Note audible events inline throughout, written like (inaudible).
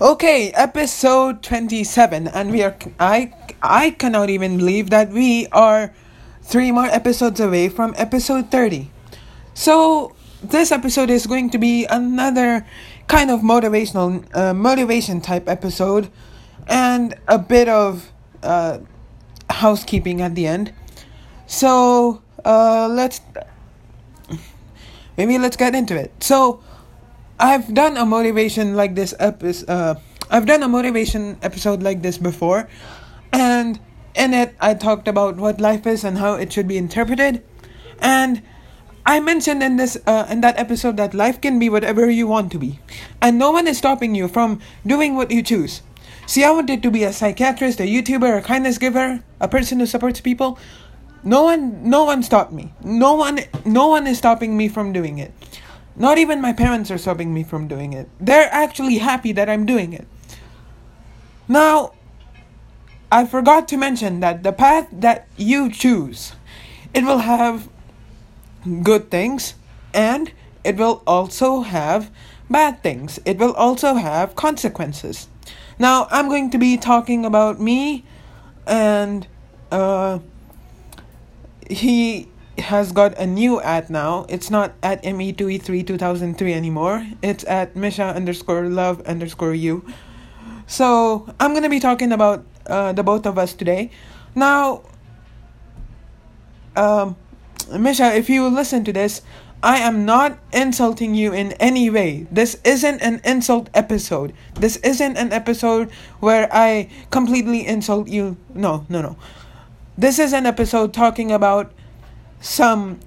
Okay, episode 27 and we are I I cannot even believe that we are 3 more episodes away from episode 30. So, this episode is going to be another kind of motivational uh, motivation type episode and a bit of uh, housekeeping at the end. So, uh, let's maybe let's get into it. So, I've done a motivation like this episode. Uh, I've done a motivation episode like this before, and in it I talked about what life is and how it should be interpreted, and I mentioned in this uh, in that episode that life can be whatever you want to be, and no one is stopping you from doing what you choose. See, I wanted to be a psychiatrist, a YouTuber, a kindness giver, a person who supports people. No one, no one stopped me. No one, no one is stopping me from doing it. Not even my parents are stopping me from doing it. They're actually happy that I'm doing it. Now, I forgot to mention that the path that you choose, it will have good things and it will also have bad things. It will also have consequences. Now, I'm going to be talking about me and uh he has got a new ad now. It's not at ME2E3 2003 anymore. It's at Misha underscore love underscore you. So I'm gonna be talking about uh, the both of us today. Now, um, Misha, if you listen to this, I am not insulting you in any way. This isn't an insult episode. This isn't an episode where I completely insult you. No, no, no. This is an episode talking about some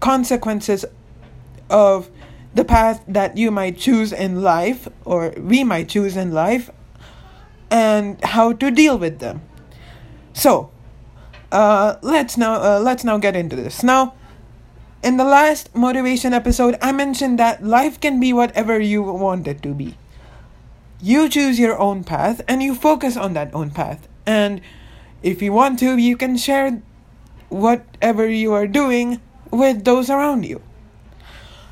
consequences of the path that you might choose in life or we might choose in life and how to deal with them. So uh, let's now uh, let's now get into this. Now in the last motivation episode i mentioned that life can be whatever you want it to be. You choose your own path and you focus on that own path. And if you want to you can share whatever you are doing with those around you.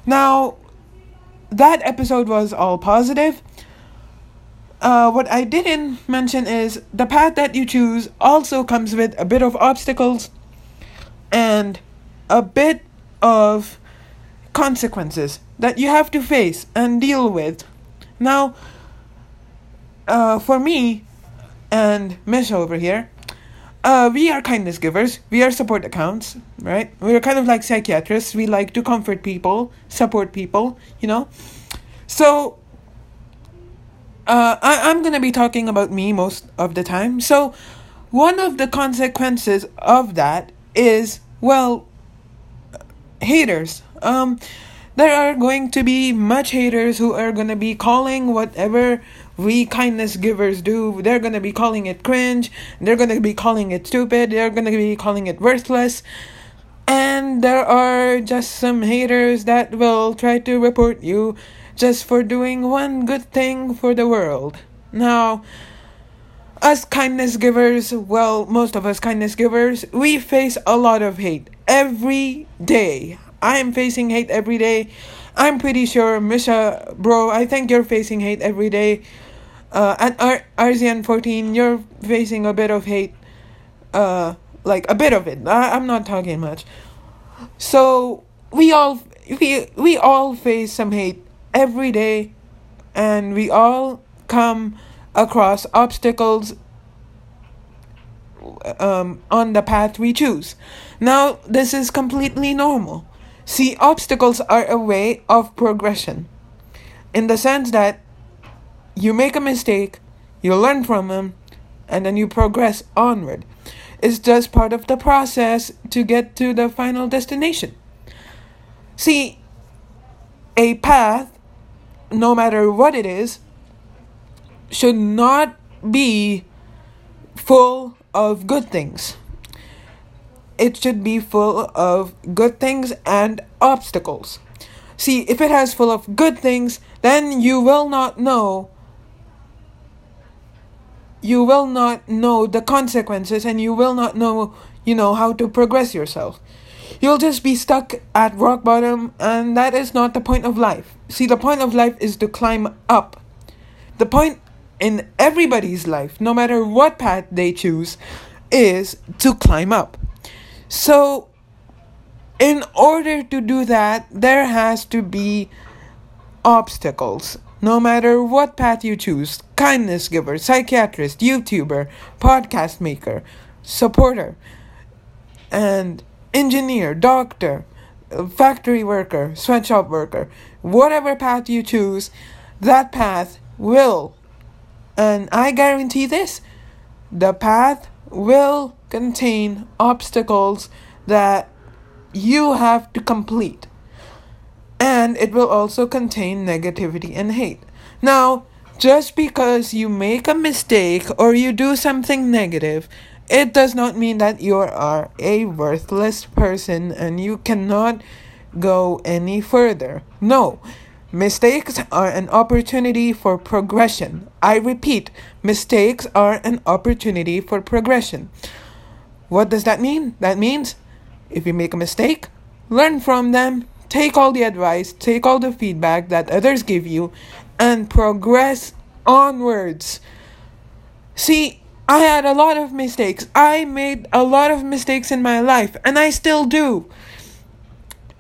Now, that episode was all positive. Uh, what I didn't mention is the path that you choose also comes with a bit of obstacles and a bit of consequences that you have to face and deal with. Now, uh, for me and Mish over here, uh, we are kindness givers. We are support accounts, right? We're kind of like psychiatrists. We like to comfort people, support people, you know? So, uh, I, I'm gonna be talking about me most of the time. So, one of the consequences of that is, well, haters. Um, there are going to be much haters who are gonna be calling whatever we kindness givers do. They're gonna be calling it cringe. They're gonna be calling it stupid. They're gonna be calling it worthless. And there are just some haters that will try to report you just for doing one good thing for the world. Now, us kindness givers, well, most of us kindness givers, we face a lot of hate every day. I am facing hate every day. I'm pretty sure, Misha, bro, I think you're facing hate every day. Uh, at R- RZN 14, you're facing a bit of hate. Uh, like a bit of it. I- I'm not talking much. So we all we we all face some hate every day, and we all come across obstacles um, on the path we choose. Now, this is completely normal. See, obstacles are a way of progression in the sense that you make a mistake, you learn from them, and then you progress onward. It's just part of the process to get to the final destination. See, a path, no matter what it is, should not be full of good things. It should be full of good things and obstacles. See, if it has full of good things, then you will not know you will not know the consequences and you will not know, you know, how to progress yourself. You'll just be stuck at rock bottom, and that is not the point of life. See, the point of life is to climb up The point in everybody's life, no matter what path they choose, is to climb up. So, in order to do that, there has to be obstacles. No matter what path you choose kindness giver, psychiatrist, YouTuber, podcast maker, supporter, and engineer, doctor, factory worker, sweatshop worker, whatever path you choose, that path will, and I guarantee this, the path will contain obstacles that you have to complete. And it will also contain negativity and hate. Now, just because you make a mistake or you do something negative, it does not mean that you are a worthless person and you cannot go any further. No. Mistakes are an opportunity for progression. I repeat, mistakes are an opportunity for progression. What does that mean? That means if you make a mistake, learn from them, take all the advice, take all the feedback that others give you, and progress onwards. See, I had a lot of mistakes. I made a lot of mistakes in my life, and I still do.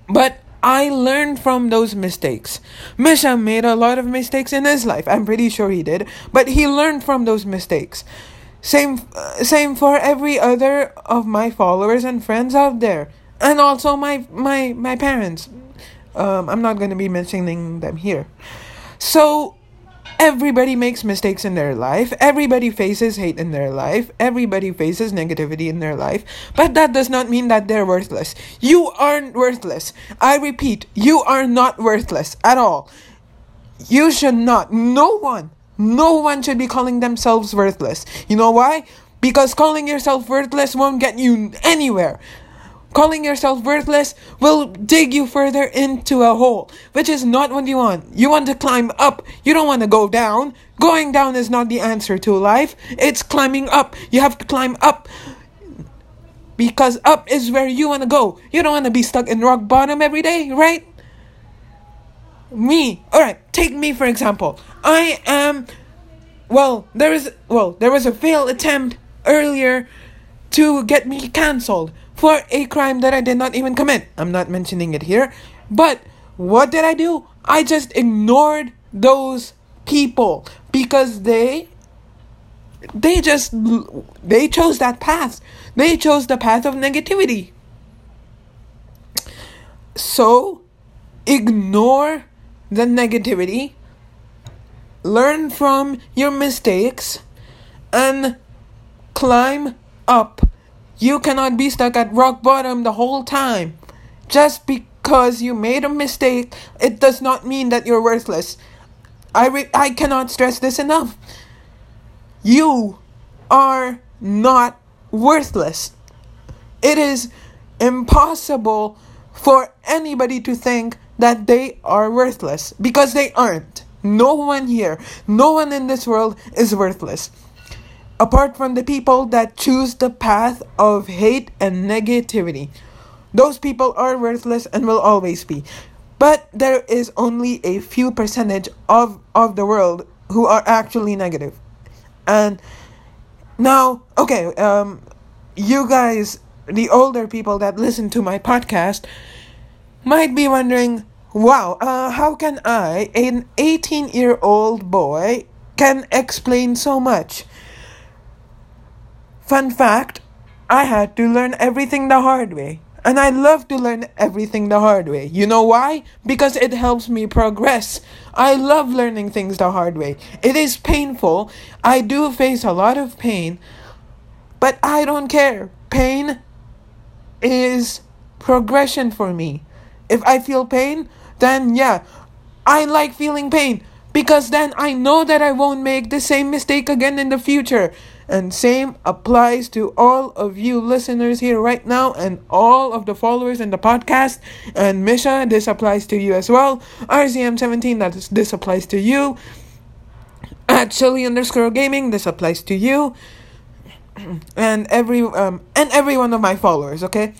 But I learned from those mistakes. Misha made a lot of mistakes in his life. I'm pretty sure he did, but he learned from those mistakes. Same same for every other of my followers and friends out there. And also my my my parents. Um, I'm not going to be mentioning them here. So Everybody makes mistakes in their life. Everybody faces hate in their life. Everybody faces negativity in their life. But that does not mean that they're worthless. You aren't worthless. I repeat, you are not worthless at all. You should not. No one. No one should be calling themselves worthless. You know why? Because calling yourself worthless won't get you anywhere. Calling yourself worthless will dig you further into a hole, which is not what you want. You want to climb up, you don't want to go down. Going down is not the answer to life, it's climbing up. You have to climb up because up is where you want to go. You don't want to be stuck in rock bottom every day, right? Me, alright, take me for example. I am, well, there is, well, there was a failed attempt earlier to get me cancelled for a crime that I did not even commit. I'm not mentioning it here. But what did I do? I just ignored those people because they they just they chose that path. They chose the path of negativity. So, ignore the negativity. Learn from your mistakes and climb up you cannot be stuck at rock bottom the whole time. Just because you made a mistake, it does not mean that you're worthless. I, re- I cannot stress this enough. You are not worthless. It is impossible for anybody to think that they are worthless because they aren't. No one here, no one in this world is worthless apart from the people that choose the path of hate and negativity. Those people are worthless and will always be. But there is only a few percentage of, of the world who are actually negative. And now, okay, um, you guys, the older people that listen to my podcast, might be wondering, wow, uh, how can I, an 18 year old boy, can explain so much? Fun fact I had to learn everything the hard way. And I love to learn everything the hard way. You know why? Because it helps me progress. I love learning things the hard way. It is painful. I do face a lot of pain. But I don't care. Pain is progression for me. If I feel pain, then yeah, I like feeling pain because then I know that I won't make the same mistake again in the future. And same applies to all of you listeners here right now and all of the followers in the podcast. And Misha, this applies to you as well. RZM17, that is, this applies to you. Chili underscore gaming, this applies to you. (clears throat) And every um and every one of my followers, okay?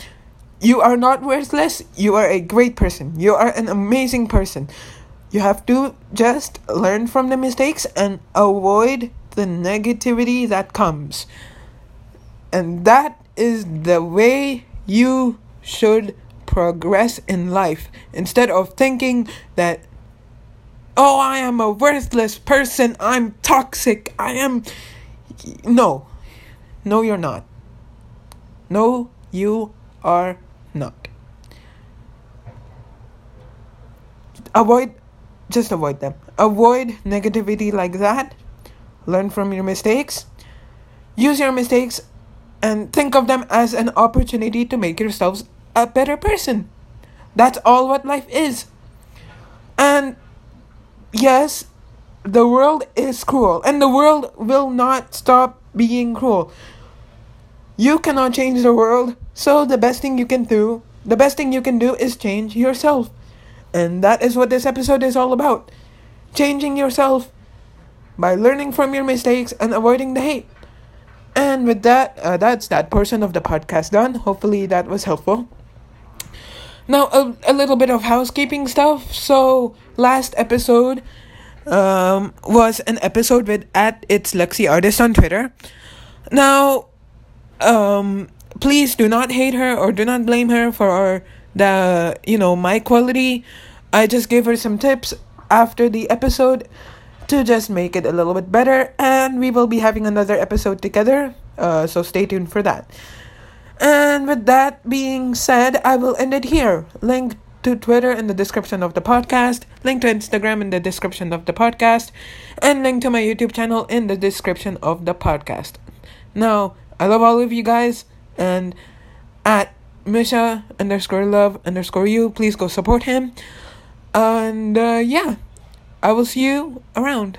You are not worthless, you are a great person. You are an amazing person. You have to just learn from the mistakes and avoid the negativity that comes. And that is the way you should progress in life instead of thinking that oh i am a worthless person i'm toxic i am no no you're not no you are not avoid just avoid them avoid negativity like that learn from your mistakes use your mistakes and think of them as an opportunity to make yourselves a better person. That's all what life is. And yes, the world is cruel, and the world will not stop being cruel. You cannot change the world, so the best thing you can do, the best thing you can do is change yourself. And that is what this episode is all about. Changing yourself by learning from your mistakes and avoiding the hate. And with that, uh, that's that portion of the podcast done. Hopefully, that was helpful. Now, a, a little bit of housekeeping stuff. So, last episode um, was an episode with at it's Lexi Artist on Twitter. Now, um, please do not hate her or do not blame her for the you know my quality. I just gave her some tips after the episode to just make it a little bit better. And we will be having another episode together. Uh, so stay tuned for that. And with that being said, I will end it here. Link to Twitter in the description of the podcast, link to Instagram in the description of the podcast, and link to my YouTube channel in the description of the podcast. Now, I love all of you guys, and at Misha underscore love underscore you, please go support him. And uh, yeah. I will see you around.